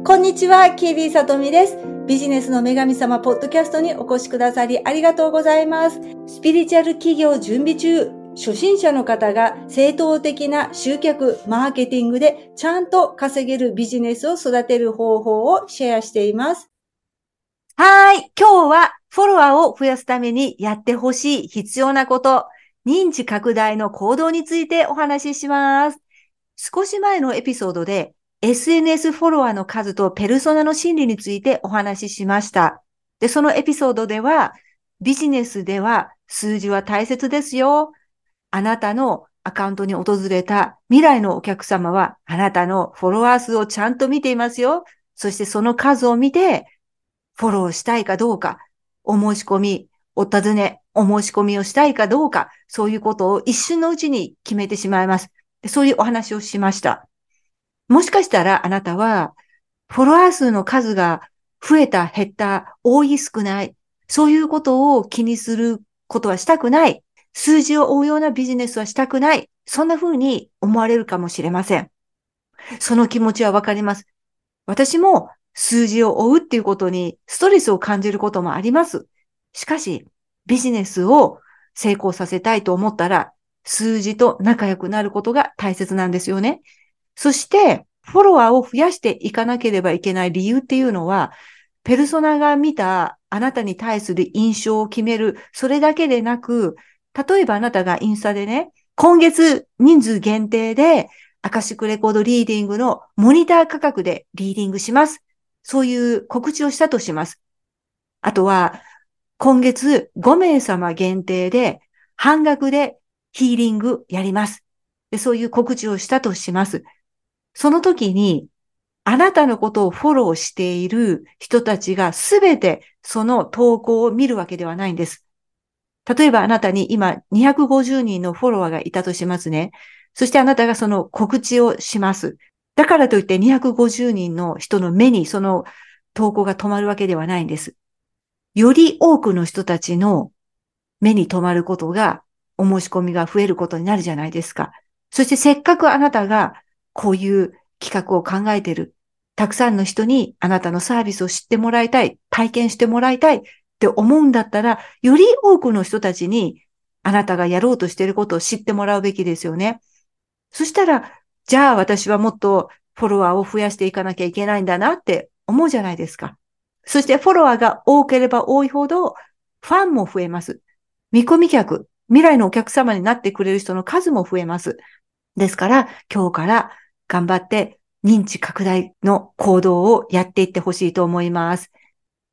こんにちは、キービーさとみです。ビジネスの女神様ポッドキャストにお越しくださりありがとうございます。スピリチュアル企業準備中、初心者の方が正当的な集客、マーケティングでちゃんと稼げるビジネスを育てる方法をシェアしています。はい。今日はフォロワーを増やすためにやってほしい必要なこと、認知拡大の行動についてお話しします。少し前のエピソードで SNS フォロワーの数とペルソナの心理についてお話ししました。で、そのエピソードでは、ビジネスでは数字は大切ですよ。あなたのアカウントに訪れた未来のお客様は、あなたのフォロワー数をちゃんと見ていますよ。そしてその数を見て、フォローしたいかどうか、お申し込み、お尋ね、お申し込みをしたいかどうか、そういうことを一瞬のうちに決めてしまいます。そういうお話をしました。もしかしたらあなたは、フォロワー数の数が増えた、減った、多い、少ない、そういうことを気にすることはしたくない。数字を追うようなビジネスはしたくない。そんな風に思われるかもしれません。その気持ちはわかります。私も数字を追うっていうことにストレスを感じることもあります。しかし、ビジネスを成功させたいと思ったら、数字と仲良くなることが大切なんですよね。そして、フォロワーを増やしていかなければいけない理由っていうのは、ペルソナが見たあなたに対する印象を決める、それだけでなく、例えばあなたがインスタでね、今月人数限定で、アカシックレコードリーディングのモニター価格でリーディングします。そういう告知をしたとします。あとは、今月5名様限定で半額でヒーリングやります。そういう告知をしたとします。その時に、あなたのことをフォローしている人たちがすべてその投稿を見るわけではないんです。例えばあなたに今250人のフォロワーがいたとしますね。そしてあなたがその告知をします。だからといって250人の人の目にその投稿が止まるわけではないんです。より多くの人たちの目に留まることがお申し込みが増えることになるじゃないですか。そしてせっかくあなたがこういう企画を考えてる。たくさんの人にあなたのサービスを知ってもらいたい、体験してもらいたいって思うんだったら、より多くの人たちにあなたがやろうとしていることを知ってもらうべきですよね。そしたら、じゃあ私はもっとフォロワーを増やしていかなきゃいけないんだなって思うじゃないですか。そしてフォロワーが多ければ多いほど、ファンも増えます。見込み客、未来のお客様になってくれる人の数も増えます。ですから、今日から頑張って認知拡大の行動をやっていってほしいと思います。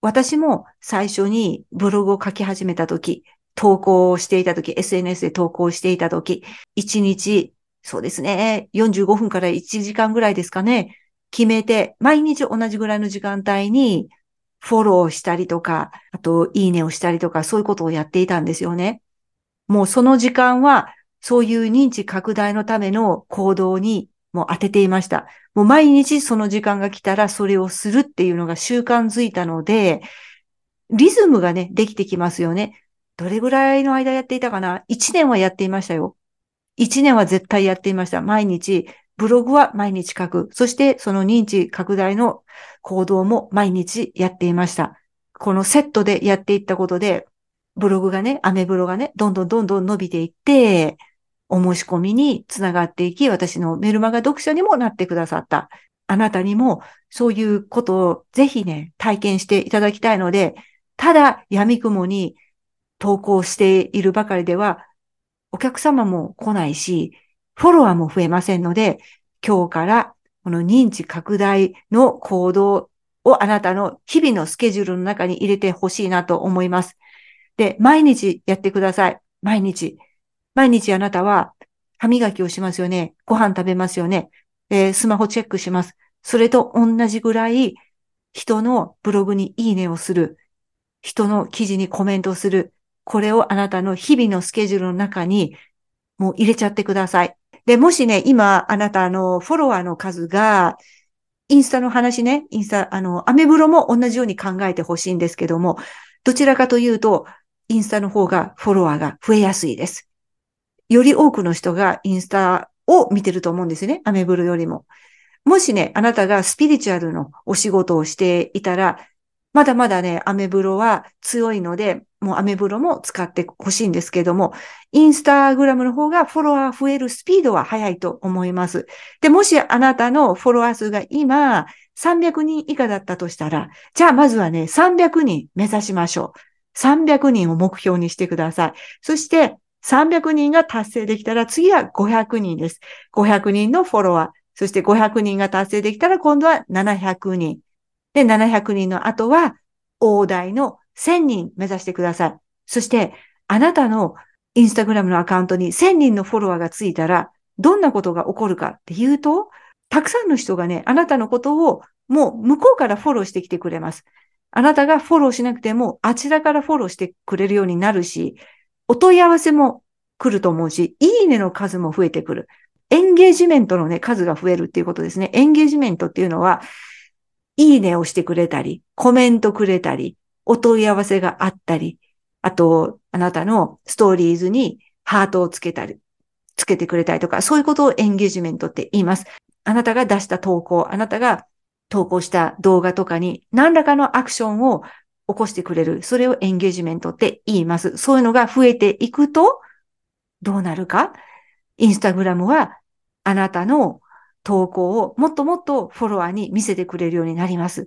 私も最初にブログを書き始めたとき、投稿をしていたとき、SNS で投稿していたとき、1日、そうですね、45分から1時間ぐらいですかね、決めて、毎日同じぐらいの時間帯にフォローしたりとか、あと、いいねをしたりとか、そういうことをやっていたんですよね。もうその時間は、そういう認知拡大のための行動にもう当てていました。もう毎日その時間が来たらそれをするっていうのが習慣づいたので、リズムがね、できてきますよね。どれぐらいの間やっていたかな ?1 年はやっていましたよ。1年は絶対やっていました。毎日、ブログは毎日書く。そしてその認知拡大の行動も毎日やっていました。このセットでやっていったことで、ブログがね、アメブロがね、どんどんどんどん伸びていって、お申し込みにつながっていき、私のメルマガ読者にもなってくださった。あなたにもそういうことをぜひね、体験していただきたいので、ただ闇雲に投稿しているばかりでは、お客様も来ないし、フォロワーも増えませんので、今日からこの認知拡大の行動をあなたの日々のスケジュールの中に入れてほしいなと思います。で、毎日やってください。毎日。毎日あなたは歯磨きをしますよね。ご飯食べますよね。えー、スマホチェックします。それと同じぐらい人のブログにいいねをする。人の記事にコメントする。これをあなたの日々のスケジュールの中にもう入れちゃってください。で、もしね、今あなたのフォロワーの数がインスタの話ね、インスタ、あの、アメブロも同じように考えてほしいんですけども、どちらかというと、インスタの方がフォロワーが増えやすいです。より多くの人がインスタを見てると思うんですよね。アメブロよりも。もしね、あなたがスピリチュアルのお仕事をしていたら、まだまだね、アメブロは強いので、もうアメブロも使ってほしいんですけども、インスタグラムの方がフォロワー増えるスピードは速いと思います。で、もしあなたのフォロワー数が今300人以下だったとしたら、じゃあまずはね、300人目指しましょう。300人を目標にしてください。そして、300人が達成できたら次は500人です。500人のフォロワー。そして500人が達成できたら今度は700人。で、700人の後は大台の1000人目指してください。そして、あなたのインスタグラムのアカウントに1000人のフォロワーがついたら、どんなことが起こるかっていうと、たくさんの人がね、あなたのことをもう向こうからフォローしてきてくれます。あなたがフォローしなくても、あちらからフォローしてくれるようになるし、お問い合わせも来ると思うし、いいねの数も増えてくる。エンゲージメントのね、数が増えるっていうことですね。エンゲージメントっていうのは、いいねをしてくれたり、コメントくれたり、お問い合わせがあったり、あと、あなたのストーリーズにハートをつけたり、つけてくれたりとか、そういうことをエンゲージメントって言います。あなたが出した投稿、あなたが投稿した動画とかに何らかのアクションを起こしてくれる。それをエンゲージメントって言います。そういうのが増えていくと、どうなるか？インスタグラムはあなたの投稿をもっともっとフォロワーに見せてくれるようになります。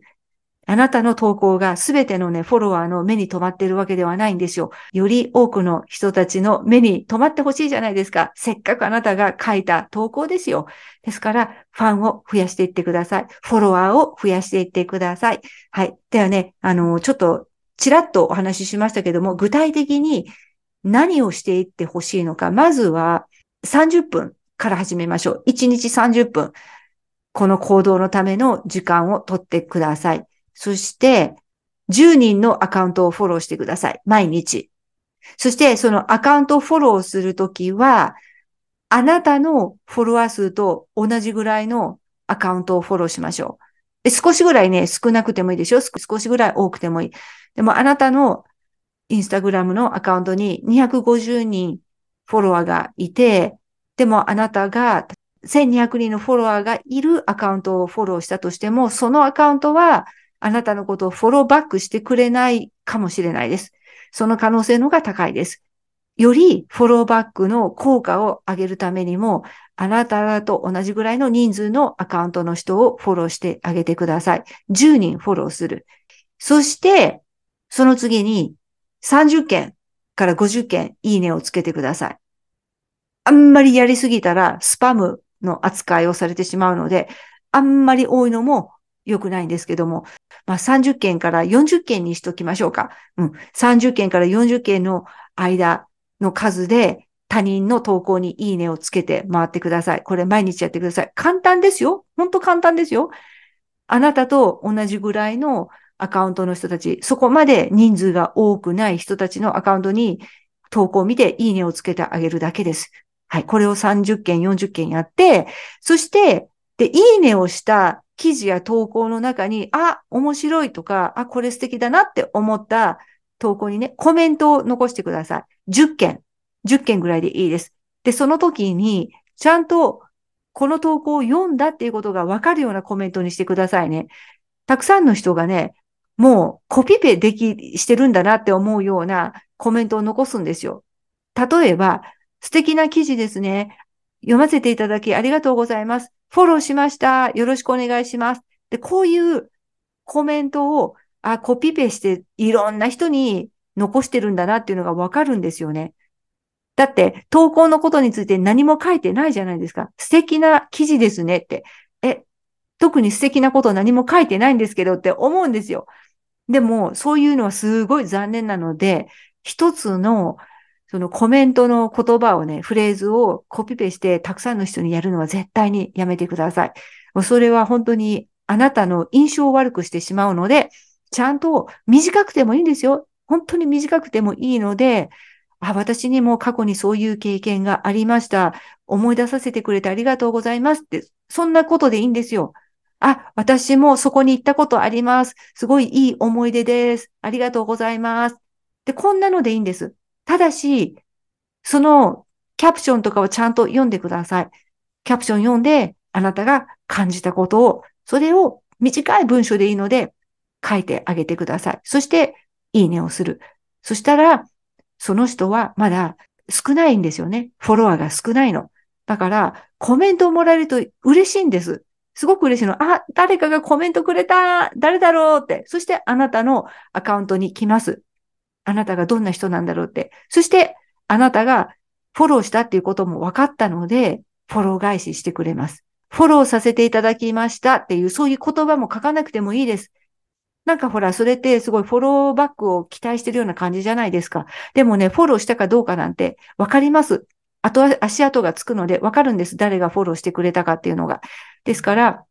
あなたの投稿がすべてのね、フォロワーの目に留まっているわけではないんですよ。より多くの人たちの目に留まってほしいじゃないですか。せっかくあなたが書いた投稿ですよ。ですから、ファンを増やしていってください。フォロワーを増やしていってください。はい。ではね、あの、ちょっと、ちらっとお話ししましたけども、具体的に何をしていってほしいのか。まずは、30分から始めましょう。1日30分。この行動のための時間をとってください。そして、10人のアカウントをフォローしてください。毎日。そして、そのアカウントをフォローするときは、あなたのフォロワー数と同じぐらいのアカウントをフォローしましょう。少しぐらいね、少なくてもいいでしょ？少しぐらい多くてもいい。でもあなたのインスタグラムのアカウントに250人フォロワーがいて、でもあなたが1200人のフォロワーがいるアカウントをフォローしたとしても、そのアカウントはあなたのことをフォローバックしてくれないかもしれないです。その可能性の方が高いです。よりフォローバックの効果を上げるためにも、あなたと同じぐらいの人数のアカウントの人をフォローしてあげてください。10人フォローする。そして、その次に30件から50件いいねをつけてください。あんまりやりすぎたらスパムの扱いをされてしまうので、あんまり多いのも良くないんですけども、まあ、30件から40件にしときましょうか。うん。30件から40件の間の数で他人の投稿にいいねをつけて回ってください。これ毎日やってください。簡単ですよ。ほんと簡単ですよ。あなたと同じぐらいのアカウントの人たち、そこまで人数が多くない人たちのアカウントに投稿を見ていいねをつけてあげるだけです。はい。これを30件、40件やって、そして、で、いいねをした記事や投稿の中に、あ、面白いとか、あ、これ素敵だなって思った投稿にね、コメントを残してください。10件、10件ぐらいでいいです。で、その時に、ちゃんとこの投稿を読んだっていうことがわかるようなコメントにしてくださいね。たくさんの人がね、もうコピペでき、してるんだなって思うようなコメントを残すんですよ。例えば、素敵な記事ですね。読ませていただきありがとうございます。フォローしました。よろしくお願いします。で、こういうコメントを、あ、コピペしていろんな人に残してるんだなっていうのがわかるんですよね。だって、投稿のことについて何も書いてないじゃないですか。素敵な記事ですねって。え、特に素敵なこと何も書いてないんですけどって思うんですよ。でも、そういうのはすごい残念なので、一つのそのコメントの言葉をね、フレーズをコピペしてたくさんの人にやるのは絶対にやめてください。それは本当にあなたの印象を悪くしてしまうので、ちゃんと短くてもいいんですよ。本当に短くてもいいので、あ、私にも過去にそういう経験がありました。思い出させてくれてありがとうございますって、そんなことでいいんですよ。あ、私もそこに行ったことあります。すごいいい思い出です。ありがとうございます。で、こんなのでいいんです。ただし、そのキャプションとかをちゃんと読んでください。キャプション読んで、あなたが感じたことを、それを短い文章でいいので書いてあげてください。そして、いいねをする。そしたら、その人はまだ少ないんですよね。フォロワーが少ないの。だから、コメントをもらえると嬉しいんです。すごく嬉しいの。あ、誰かがコメントくれた誰だろうって。そしてあなたのアカウントに来ます。あなたがどんな人なんだろうって。そして、あなたがフォローしたっていうことも分かったので、フォロー返ししてくれます。フォローさせていただきましたっていう、そういう言葉も書かなくてもいいです。なんかほら、それってすごいフォローバックを期待してるような感じじゃないですか。でもね、フォローしたかどうかなんてわかります。あと足跡がつくのでわかるんです。誰がフォローしてくれたかっていうのが。ですから、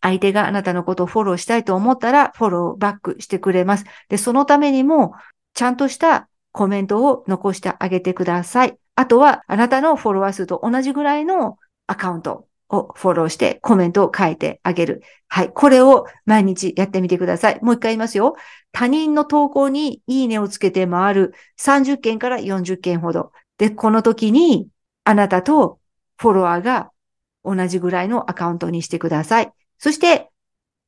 相手があなたのことをフォローしたいと思ったら、フォローバックしてくれます。で、そのためにも、ちゃんとしたコメントを残してあげてください。あとは、あなたのフォロワー数と同じぐらいのアカウントをフォローしてコメントを書いてあげる。はい。これを毎日やってみてください。もう一回言いますよ。他人の投稿にいいねをつけて回る30件から40件ほど。で、この時にあなたとフォロワーが同じぐらいのアカウントにしてください。そして、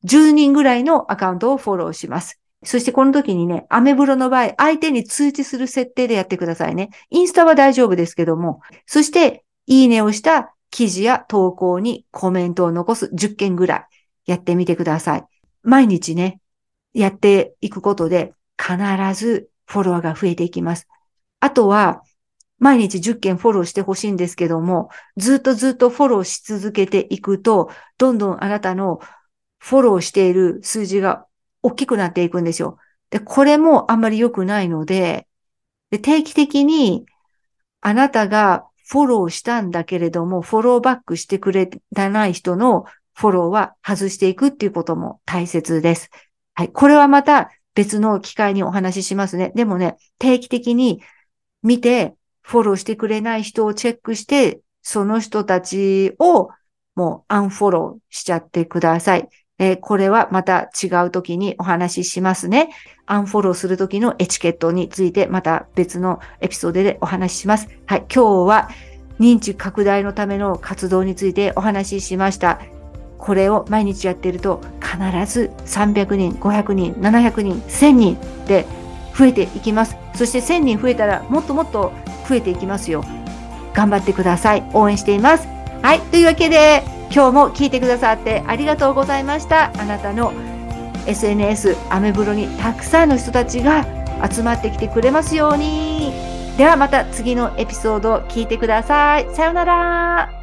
10人ぐらいのアカウントをフォローします。そしてこの時にね、アメブロの場合、相手に通知する設定でやってくださいね。インスタは大丈夫ですけども。そして、いいねをした記事や投稿にコメントを残す10件ぐらいやってみてください。毎日ね、やっていくことで必ずフォロワーが増えていきます。あとは、毎日10件フォローしてほしいんですけども、ずっとずっとフォローし続けていくと、どんどんあなたのフォローしている数字が大きくなっていくんですよ。で、これもあんまり良くないので、で定期的にあなたがフォローしたんだけれども、フォローバックしてくれてない人のフォローは外していくっていうことも大切です。はい。これはまた別の機会にお話ししますね。でもね、定期的に見て、フォローしてくれない人をチェックして、その人たちをもうアンフォローしちゃってください。えー、これはまた違う時にお話ししますね。アンフォローする時のエチケットについてまた別のエピソードでお話しします。はい、今日は認知拡大のための活動についてお話ししました。これを毎日やっていると必ず300人、500人、700人、1000人で増えていきます。そして1000人増えたらもっともっと増えていきますよ。頑張ってください。応援しています。はい。というわけで、今日も聞いてくださってありがとうございました。あなたの SNS、アメブロにたくさんの人たちが集まってきてくれますように。ではまた次のエピソードを聞いてください。さようなら。